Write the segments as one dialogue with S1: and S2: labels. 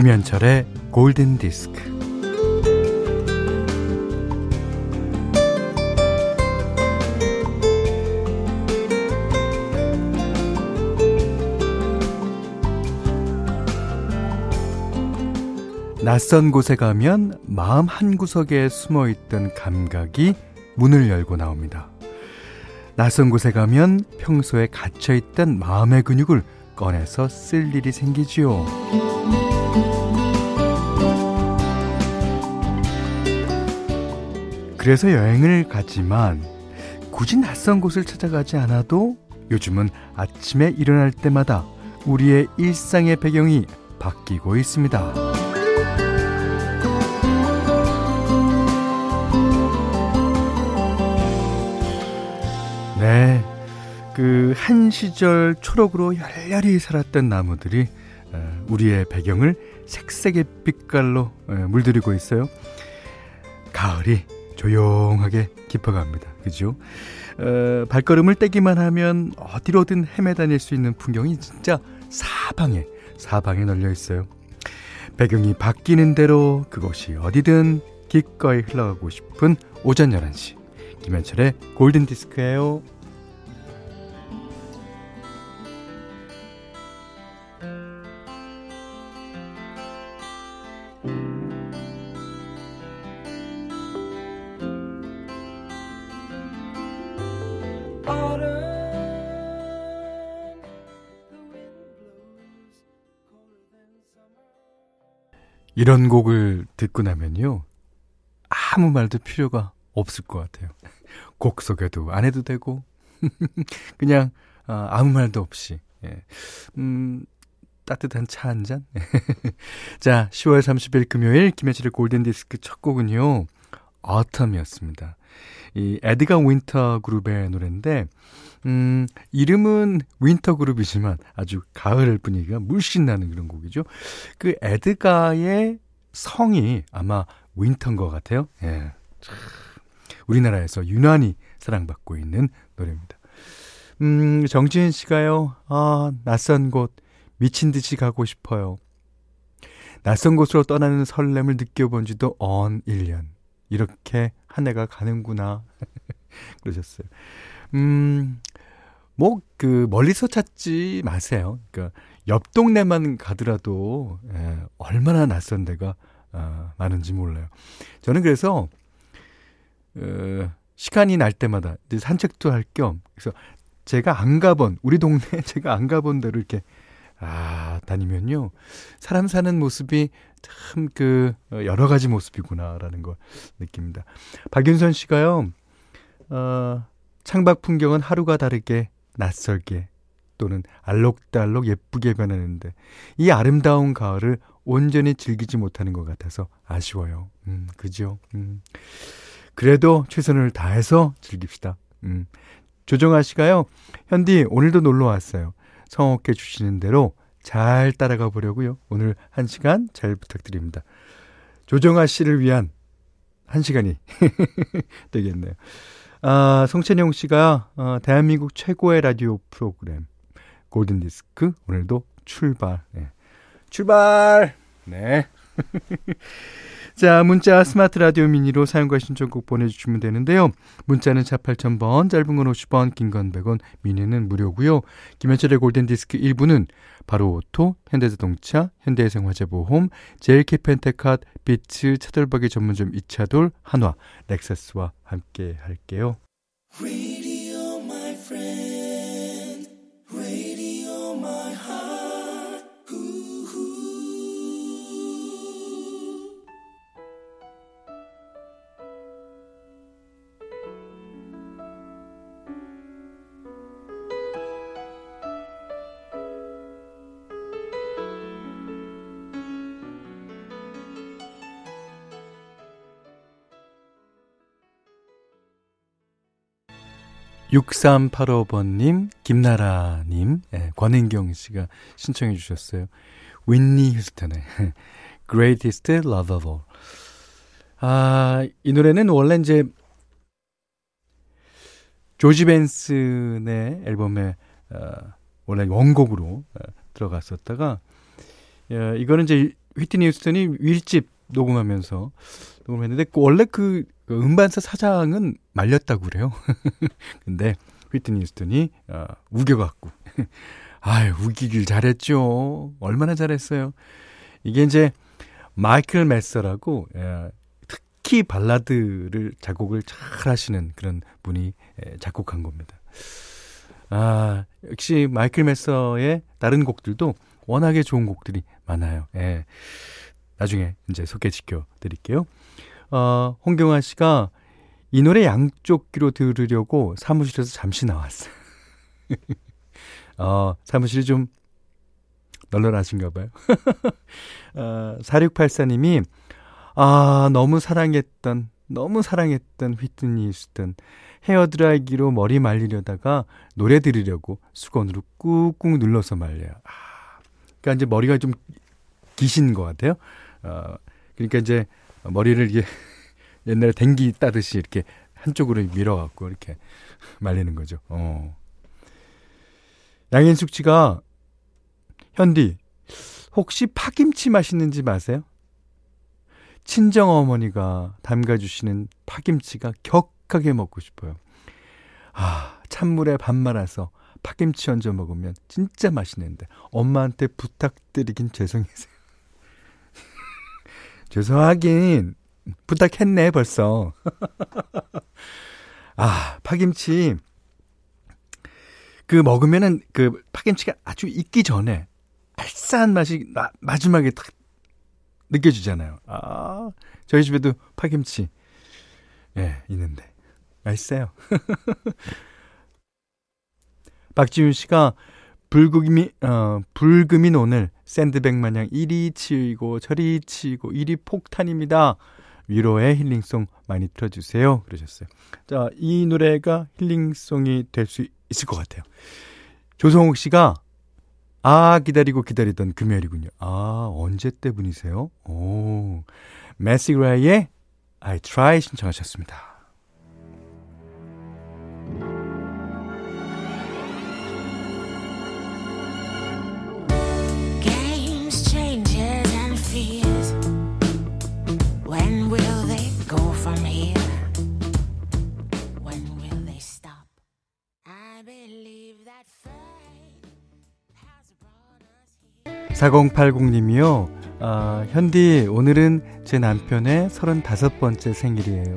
S1: 김현철의 골든 디스크. 낯선 곳에 가면 마음 한구석에 숨어 있던 감각이 문을 열고 나옵니다. 낯선 곳에 가면 평소에 갇혀있던 마음의 근육을 꺼내서 쓸 일이 생기지요. 그래서 여행을 가지만 굳이 낯선 곳을 찾아가지 않아도 요즘은 아침에 일어날 때마다 우리의 일상의 배경이 바뀌고 있습니다. 네. 그 한 시절 초록으로 열렬히 살았던 나무들이 어, 우리의 배경을 색색의 빛깔로 어, 물들이고 있어요. 가을이 조용하게 깊어갑니다. 그죠? 어, 발걸음을 떼기만 하면 어디로든 헤매다닐 수 있는 풍경이 진짜 사방에, 사방에 널려 있어요. 배경이 바뀌는 대로 그곳이 어디든 기꺼이 흘러가고 싶은 오전 11시. 김현철의 골든디스크예요. 이런 곡을 듣고 나면요. 아무 말도 필요가 없을 것 같아요. 곡 소개도 안 해도 되고, 그냥, 아, 아무 말도 없이, 예. 음, 따뜻한 차 한 잔? 자, 10월 30일 금요일 김현철의 골든디스크 첫 곡은요, Autumn이었습니다. 이 에드가 윈터 그룹의 노래인데, 음, 이름은 윈터 그룹이지만 아주 가을 분위기가 물씬 나는 그런 곡이죠. 그 에드가의 성이 아마 윈터인 것 같아요. 예. 우리나라에서 유난히 사랑받고 있는 노래입니다. 음, 정지은 씨가요, 아, 낯선 곳, 미친 듯이 가고 싶어요. 낯선 곳으로 떠나는 설렘을 느껴본 지도 언 1년. 이렇게 한 해가 가는구나. 그러셨어요. 음, 뭐, 그, 멀리서 찾지 마세요. 그러니까, 옆 동네만 가더라도, 예, 얼마나 낯선 데가, 아, 많은지 몰라요. 저는 그래서, 어, 시간이 날 때마다 산책도 할 겸, 그래서 제가 안 가본, 우리 동네 제가 안 가본 데로 이렇게, 아, 다니면요. 사람 사는 모습이 참 그, 여러 가지 모습이구나라는 걸 느낍니다. 박윤선 씨가요, 어, 창밖 풍경은 하루가 다르게 낯설게 또는 알록달록 예쁘게 변하는데 이 아름다운 가을을 온전히 즐기지 못하는 것 같아서 아쉬워요. 음, 그죠? 음. 그래도 최선을 다해서 즐깁시다. 음. 조정아 씨가요, 현디, 오늘도 놀러 왔어요. 성옥해 주시는 대로 잘 따라가 보려고요. 오늘 한 시간 잘 부탁드립니다. 조정아 씨를 위한 한 시간이 되겠네요. 아, 송채영 씨가 어, 대한민국 최고의 라디오 프로그램 골든 디스크 오늘도 출발. 네. 출발. 네. 자, 문자 스마트 라디오 미니로 사연과 신청곡 보내주시면 되는데요. 문자는 4 8000번, 짧은 건 50원, 긴 건 100원, 미니는 무료고요. 김현철의 골든디스크 1부는 바로 오토, 현대자동차, 현대해상화재보험, 제일캐펜테캇, 비츠, 차돌박이 전문점 이차돌, 한화, 넥서스와 함께 할게요. (6385번님) 김나라님 예, 권은경 씨가 신청해 주셨어요. 윈니 휴스턴의 Greatest Love of All. 아, 이 노래는 원래 이제 조지 벤슨의 앨범에 어, 원래 원곡으로 어, 들어갔었다가 어, 이거는 이제 휘트니 휴스턴이 윌집 녹음하면서 녹음했는데 그 원래 그, 그 음반사 사장은 말렸다고 그래요. 근데 휘트니 휴스턴이 어, 우겨갖고 아유 우기길 잘했죠. 얼마나 잘했어요. 이게 이제 마이클 메서라고 예, 특히 발라드를 작곡을 잘 하시는 그런 분이 예, 작곡한 겁니다. 아 역시 마이클 메서의 다른 곡들도 워낙에 좋은 곡들이 많아요. 예. 나중에 이제 소개시켜 드릴게요. 어, 홍경아 씨가 이 노래 양쪽 귀로 들으려고 사무실에서 잠시 나왔어요. 어, 사무실이 좀 널널하신가 봐요. 어, 4684님이 아, 너무 사랑했던 너무 사랑했던 휘트니 휴스턴 헤어드라이기로 머리 말리려다가 노래 들으려고 수건으로 꾹꾹 눌러서 말려요. 아, 그러니까 이제 머리가 좀 기신 것 같아요. 어, 그러니까 이제 머리를 이게 옛날에 댕기 따듯이 이렇게 한쪽으로 밀어갖고 이렇게 말리는 거죠. 어. 양현숙 씨가 현디 혹시 파김치 맛있는지 마세요? 친정 어머니가 담가주시는 파김치가 격하게 먹고 싶어요. 아 찬물에 밥 말아서 파김치 얹어 먹으면 진짜 맛있는데 엄마한테 부탁드리긴 죄송해서요. 죄송하긴 부탁했네 벌써. 아 파김치 그 먹으면은 그 파김치가 아주 익기 전에 알싸한 맛이 마, 마지막에 딱 느껴지잖아요. 아 저희 집에도 파김치 예 네, 있는데 맛있어요. 박지윤 씨가 불금이 어 불금인 오늘 샌드백 마냥 이리 치이고 저리 치이고 이리 폭탄입니다. 위로의 힐링송 많이 틀어주세요. 그러셨어요. 자, 이 노래가 힐링송이 될 수 있을 것 같아요. 조성욱 씨가 아 기다리고 기다리던 금요일이군요. 아 언제 때 분이세요? 오 메시그라이의 I Try 신청하셨습니다. 4080님이요. 아, 현디, 오늘은 제 남편의 35번째 생일이에요.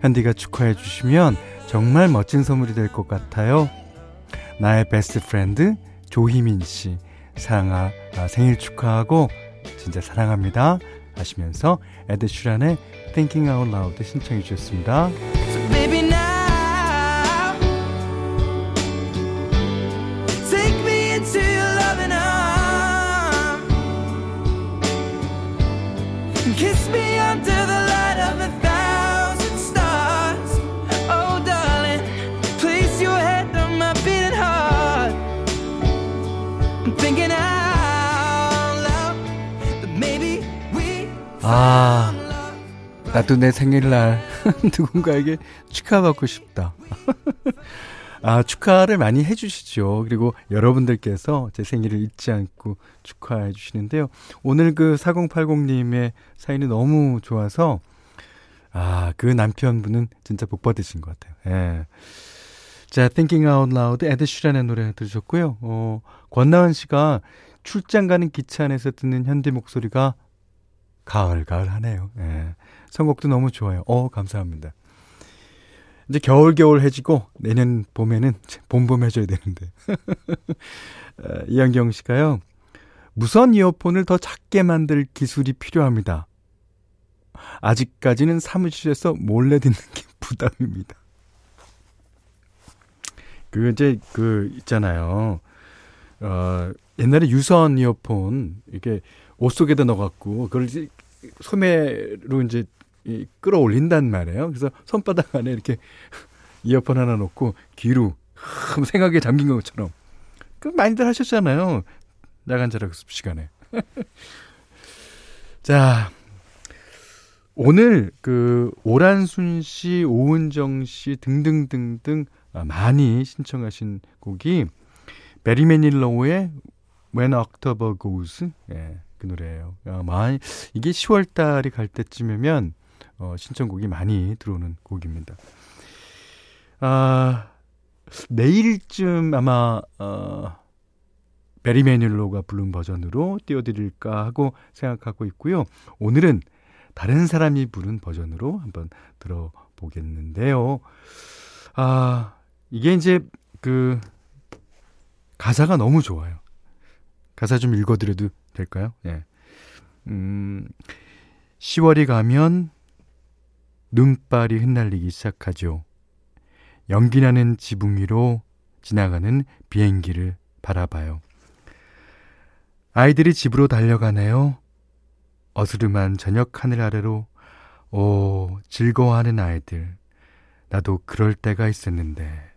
S1: 현디가 축하해 주시면 정말 멋진 선물이 될 것 같아요. 나의 best friend 조희민 씨, 사랑아, 아, 생일 축하하고 진짜 사랑합니다. 하시면서 에드 슈란의 Thinking Out Loud 신청해 주셨습니다. 나도 내 생일날 누군가에게 축하받고 싶다. 아, 축하를 많이 해주시죠. 그리고 여러분들께서 제 생일을 잊지 않고 축하해 주시는데요. 오늘 그 4080님의 사연이 너무 좋아서, 아, 그 남편분은 진짜 복 받으신 것 같아요. 예. 자, Thinking Out Loud, 에드 슈란의 노래 들으셨고요. 어, 권나은 씨가 출장 가는 기차 안에서 듣는 현대 목소리가 가을, 가을 하네요. 예. 선곡도 너무 좋아요. 어, 감사합니다. 이제 겨울 겨울 해지고 내년 봄에는 봄봄 해줘야 되는데. 어, 이현경 씨가요. 무선 이어폰을 더 작게 만들 기술이 필요합니다. 아직까지는 사무실에서 몰래 듣는 게 부담입니다. 그 이제 그 있잖아요. 어 옛날에 유선 이어폰 이게 옷 속에다 넣어갖고 그걸 이제 소매로 이제 이 끌어올린단 말이에요. 그래서 손바닥 안에 이렇게 이어폰 하나 놓고 귀로 생각에 잠긴 것처럼 그 많이들 하셨잖아요. 야간 자락습 시간에. 자, 오늘 그 오란순 씨, 오은정 씨 등등등등 많이 신청하신 곡이 베리 매닐로우의 When October Goes 예, 그 노래예요. 아, 많이 이게 10월 달이 갈 때쯤이면 어, 신청곡이 많이 들어오는 곡입니다. 아, 내일쯤 아마 어 베리 매닐로가 부른 버전으로 띄워드릴까 하고 생각하고 있고요. 오늘은 다른 사람이 부른 버전으로 한번 들어보겠는데요. 아, 이게 이제 그 가사가 너무 좋아요. 가사 좀 읽어드려도 될까요? 예. 음, 10월이 가면 눈발이 흩날리기 시작하죠. 연기나는 지붕 위로 지나가는 비행기를 바라봐요. 아이들이 집으로 달려가네요. 어스름한 저녁 하늘 아래로 오 즐거워하는 아이들. 나도 그럴 때가 있었는데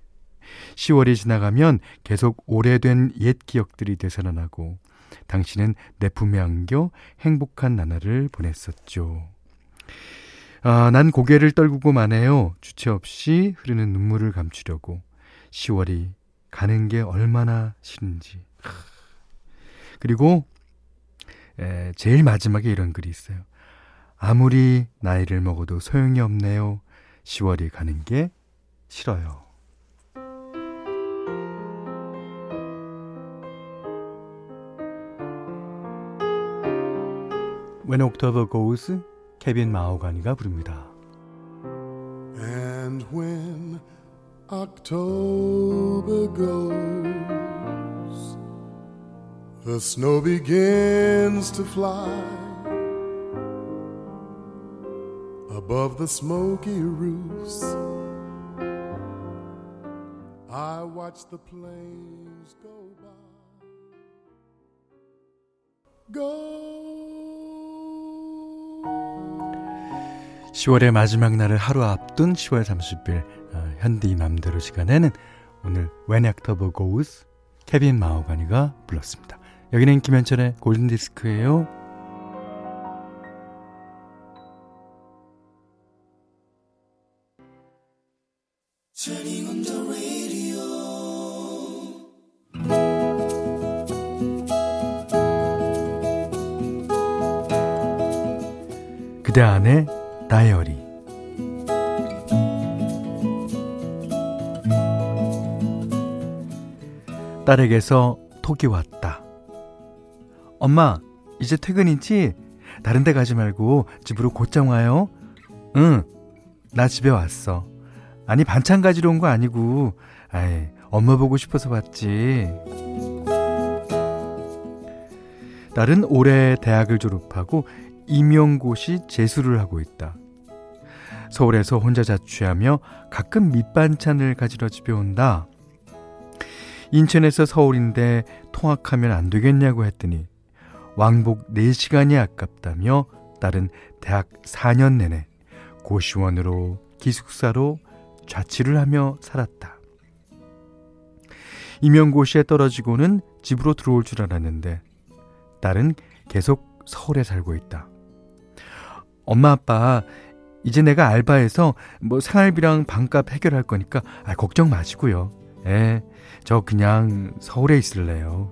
S1: 10월이 지나가면 계속 오래된 옛 기억들이 되살아나고 당신은 내 품에 안겨 행복한 나날을 보냈었죠. 아, 난 고개를 떨구고 마네요. 주체 없이 흐르는 눈물을 감추려고 10월이 가는 게 얼마나 싫은지. 그리고 에, 제일 마지막에 이런 글이 있어요. 아무리 나이를 먹어도 소용이 없네요. 10월이 가는 게 싫어요. When October Goes 케빈 마호가니가 부릅니다. And when October goes The snow begins to fly above the smoky roofs. I watch the planes go by. Go. 10월의 마지막 날을 하루 앞둔 10월 30일 어, 현디 맘대로 시간에는 오늘 When October Goes 케빈 마호가니가 불렀습니다. 여기는 김현철의 골든디스크예요. 그대 안에 다이어리 딸에게서 톡이 왔다. 엄마, 이제 퇴근이지? 다른 데 가지 말고 집으로 곧장 와요. 응, 나 집에 왔어. 아니, 반찬 가지러 온 거 아니고, 아이, 엄마 보고 싶어서 왔지. 딸은 올해 대학을 졸업하고 임용고시 재수를 하고 있다. 서울에서 혼자 자취하며 가끔 밑반찬을 가지러 집에 온다. 인천에서 서울인데 통학하면 안 되겠냐고 했더니 왕복 4시간이 아깝다며 딸은 대학 4년 내내 고시원으로 기숙사로 자취를 하며 살았다. 임용고시에 떨어지고는 집으로 들어올 줄 알았는데 딸은 계속 서울에 살고 있다. 엄마 아빠 이제 내가 알바해서 뭐 생활비랑 방값 해결할 거니까 아, 걱정 마시고요. 예, 저 그냥 서울에 있을래요.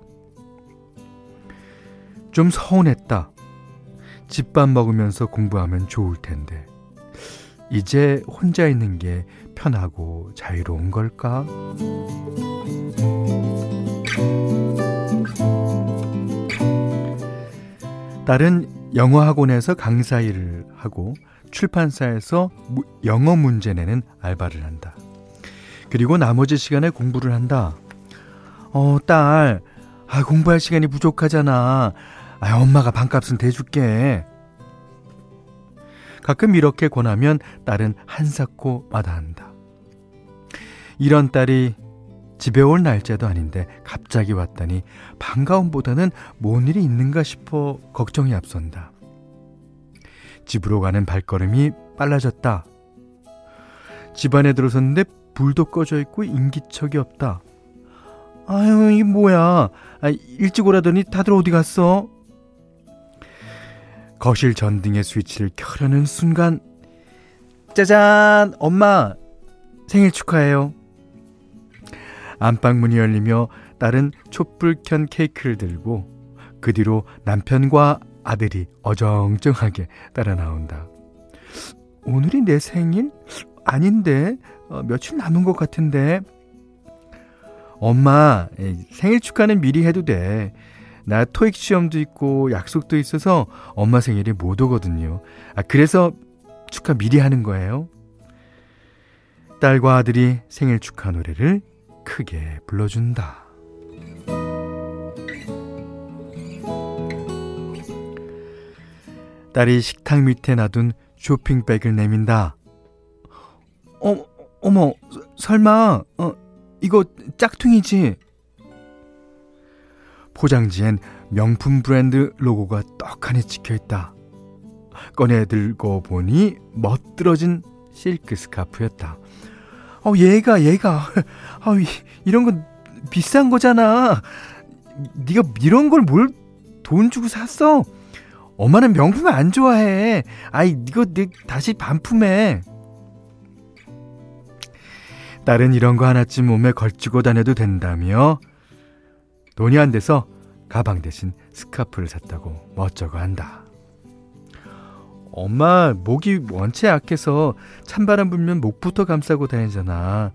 S1: 좀 서운했다. 집밥 먹으면서 공부하면 좋을 텐데. 이제 혼자 있는 게 편하고 자유로운 걸까? 딸은 영어 학원에서 강사 일을 하고 출판사에서 영어 문제 내는 알바를 한다. 그리고 나머지 시간에 공부를 한다. 어, 딸, 아, 공부할 시간이 부족하잖아. 아, 엄마가 반값은 대줄게. 가끔 이렇게 권하면 딸은 한사코 마다한다. 이런 딸이 집에 올 날짜도 아닌데 갑자기 왔다니 반가움보다는 뭔 일이 있는가 싶어 걱정이 앞선다. 집으로 가는 발걸음이 빨라졌다. 집 안에 들어섰는데 불도 꺼져 있고 인기척이 없다. 아유, 이 뭐야. 아, 일찍 오라더니 다들 어디 갔어? 거실 전등의 스위치를 켜려는 순간 짜잔! 엄마! 생일 축하해요. 안방 문이 열리며 딸은 촛불 켠 케이크를 들고 그 뒤로 남편과 아들이 어정쩡하게 따라 나온다. 오늘이 내 생일? 아닌데, 어, 며칠 남은 것 같은데. 엄마, 생일 축하는 미리 해도 돼. 나 토익 시험도 있고 약속도 있어서 엄마 생일에 못 오거든요. 아, 그래서 축하 미리 하는 거예요. 딸과 아들이 생일 축하 노래를 크게 불러준다. 딸이 식탁 밑에 놔둔 쇼핑백을 내민다. 어, 어머, 설마, 어, 이거 짝퉁이지? 포장지엔 명품 브랜드 로고가 떡하니 찍혀 있다. 꺼내 들고 보니 멋들어진 실크 스카프였다. 어, 얘가, 얘가. 아, 이런 건 비싼 거잖아. 네가 이런 걸 뭘 돈 주고 샀어? 엄마는 명품 안 좋아해. 아이, 이거 내 다시 반품해. 딸은 이런 거 하나쯤 몸에 걸치고 다녀도 된다며 돈이 안 돼서 가방 대신 스카프를 샀다고 멋쩍어 한다. 엄마 목이 원체 약해서 찬바람 불면 목부터 감싸고 다니잖아.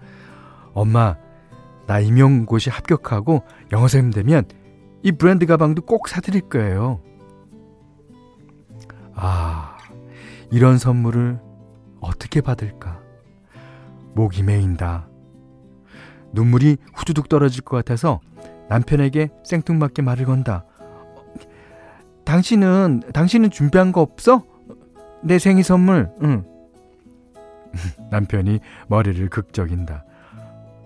S1: 엄마 나 임용고시 합격하고 영어쌤 되면 이 브랜드 가방도 꼭 사드릴 거예요. 아 이런 선물을 어떻게 받을까? 목이 메인다. 눈물이 후두둑 떨어질 것 같아서 남편에게 생뚱맞게 말을 건다. 당신은 당신은 준비한 거 없어? 내 생일 선물. 응. 남편이 머리를 극적인다.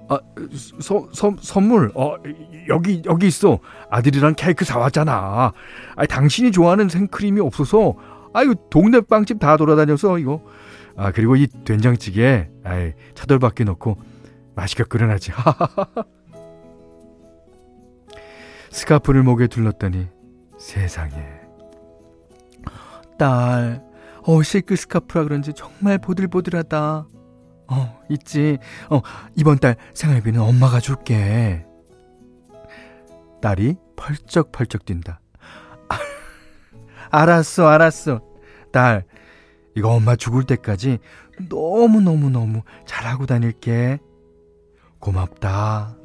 S1: 아, 서, 서, 선물. 어, 여기 여기 있어. 아들이랑 케이크 사왔잖아. 아, 당신이 좋아하는 생크림이 없어서 아유 동네 빵집 다 돌아다녀서 이거. 아 그리고 이 된장찌개 아이 차돌박이 넣고 맛있게 끓여놨지. 스카프를 목에 둘렀더니 세상에 딸, 어 실크 스카프라 그런지 정말 보들보들하다. 어 있지. 어 이번 달 생활비는 엄마가 줄게. 딸이 펄쩍펄쩍 뛴다. 알았어, 알았어. 딸, 이거 엄마 죽을 때까지 너무너무너무 잘하고 다닐게. 고맙다.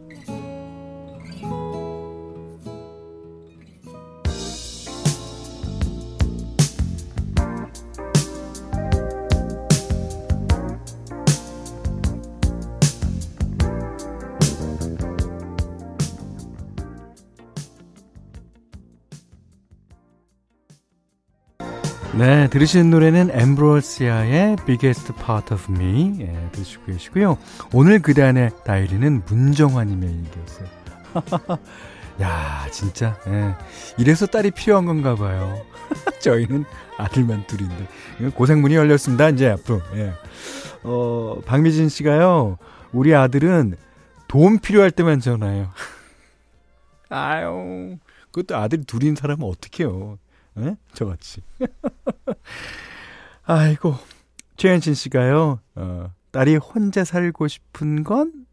S1: 네, 들으시는 노래는 엠브로시아의 Biggest Part of Me 예, 들으시고 계시고요. 오늘 그단의 다이리는 문정환님의 일기였어요. 야, 진짜 예. 이래서 딸이 필요한 건가 봐요. 저희는 아들만 둘인데 고생문이 열렸습니다. 이제 앞으로. 예. 어, 박미진 씨가요. 우리 아들은 돈 필요할 때만 전화해요. 아유, 그것도 아들이 둘인 사람은 어떡해요. 네? 저같이. 아이고, 최현진 씨가요, 어, 딸이 혼자 살고 싶은 건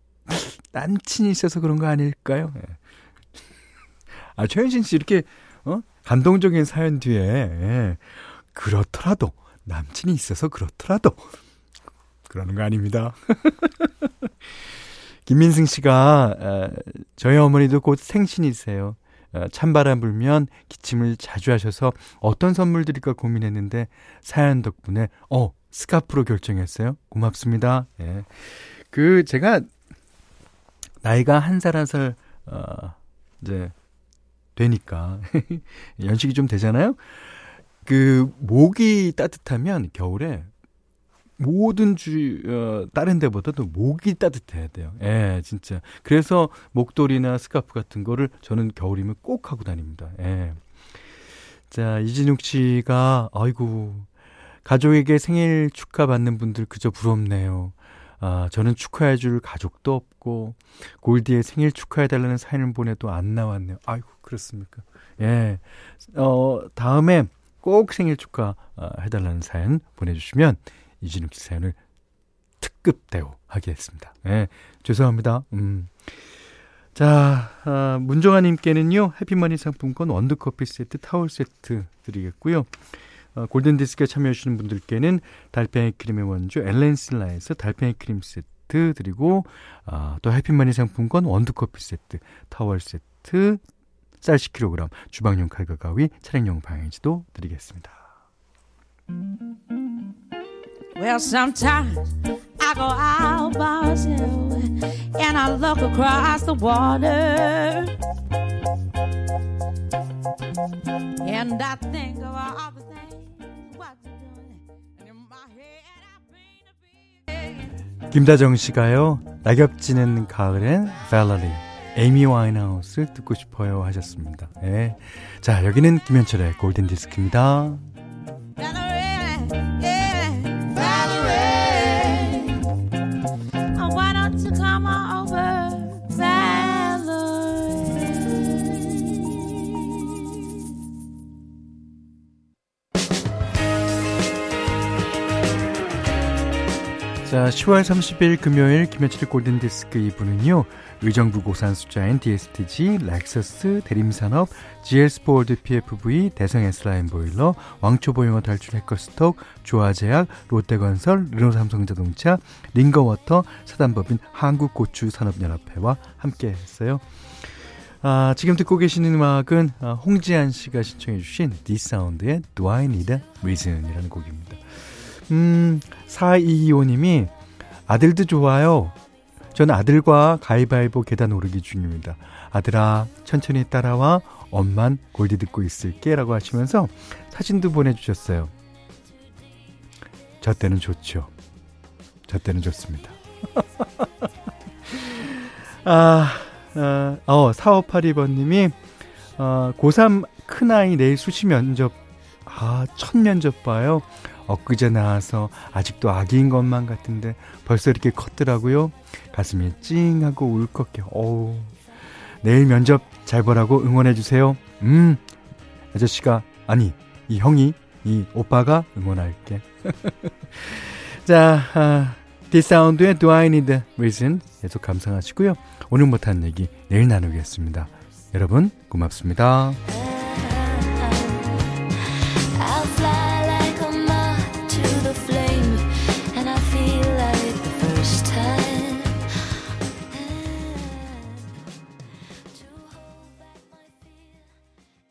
S1: 남친이 있어서 그런 거 아닐까요? 네. 아, 최현진 씨 이렇게, 어? 감동적인 사연 뒤에, 예. 그렇더라도, 남친이 있어서 그렇더라도, 그러는 거 아닙니다. 김민승 씨가, 어, 저희 어머니도 곧 생신이세요. 어, 찬바람 불면 기침을 자주 하셔서 어떤 선물 드릴까 고민했는데 사연 덕분에 어 스카프로 결정했어요. 고맙습니다. 예. 그 제가 나이가 한 살 한 살 어, 이제 되니까 연식이 좀 되잖아요. 그 목이 따뜻하면 겨울에 모든 주, 어, 다른 데보다도 목이 따뜻해야 돼요. 예, 진짜. 그래서 목도리나 스카프 같은 거를 저는 겨울이면 꼭 하고 다닙니다. 예. 자, 이진욱 씨가, 아이고, 가족에게 생일 축하 받는 분들 그저 부럽네요. 아, 저는 축하해 줄 가족도 없고, 골디의 생일 축하해 달라는 사연을 보내도 안 나왔네요. 아이고, 그렇습니까? 예. 어, 다음에 꼭 생일 축하 어, 해달라는 사연 보내 주시면 이진욱 씨 사연을 특급 대우 하겠습니다. 예, 죄송합니다. 음. 자, 아, 문정아님께는요, 해피머니 상품권 원두커피 세트, 타월 세트 드리겠고요. 어, 골든디스크에 참여해주시는 분들께는 달팽이 크림의 원조 엘렌실라에서 달팽이 크림 세트 드리고, 아, 또 해피머니 상품권 원두커피 세트, 타월 세트, 쌀 10kg, 주방용 칼과 가위, 차량용 방향지도 드리겠습니다. Well, sometimes I go out by myself and I look across the water. And I think of all the things what doing. In my head I paint a big 김다정 씨가요. 낙엽 지는 가을엔 밸러리 에이미 와인하우스 듣고 싶어요 하셨습니다. 네. 자, 여기는 김현철의 골든 디스크입니다. 10월 30일 금요일 김현철의 골든디스크 2부는요. 의정부 고산 수자인 DSTG, 렉서스, 대림산업, GL스포월드 PFV, 대성 S라인 보일러, 왕초보영어 탈출 해커스톡, 조아제약, 롯데건설, 르노삼성자동차, 링거워터, 사단법인 한국고추산업연합회와 함께 했어요. 아, 지금 듣고 계시는 음악은 아, 홍지한 씨가 신청해 주신 디사운드의 Do I Need a Reason이라는 곡입니다. 음, 4225님이 아들도 좋아요. 전 아들과 가위바위보 계단 오르기 중입니다. 아들아, 천천히 따라와. 엄만 골디 듣고 있을게. 라고 하시면서 사진도 보내주셨어요. 저 때는 좋죠. 저 때는 좋습니다. 아, 아, 어, 4582번님이, 어, 고3 큰아이 내일 수시 면접, 아, 첫 면접 봐요. 엊그제 나와서 아직도 아기인 것만 같은데 벌써 이렇게 컸더라고요. 가슴이 찡하고 울컥해. 어우. 내일 면접 잘 보라고 응원해주세요. 음, 아저씨가, 아니, 이 형이, 이 오빠가 응원할게. 자, 아, 디사운드의 Do I Need Reason 계속 감상하시고요. 오늘 못한 얘기 내일 나누겠습니다. 여러분, 고맙습니다.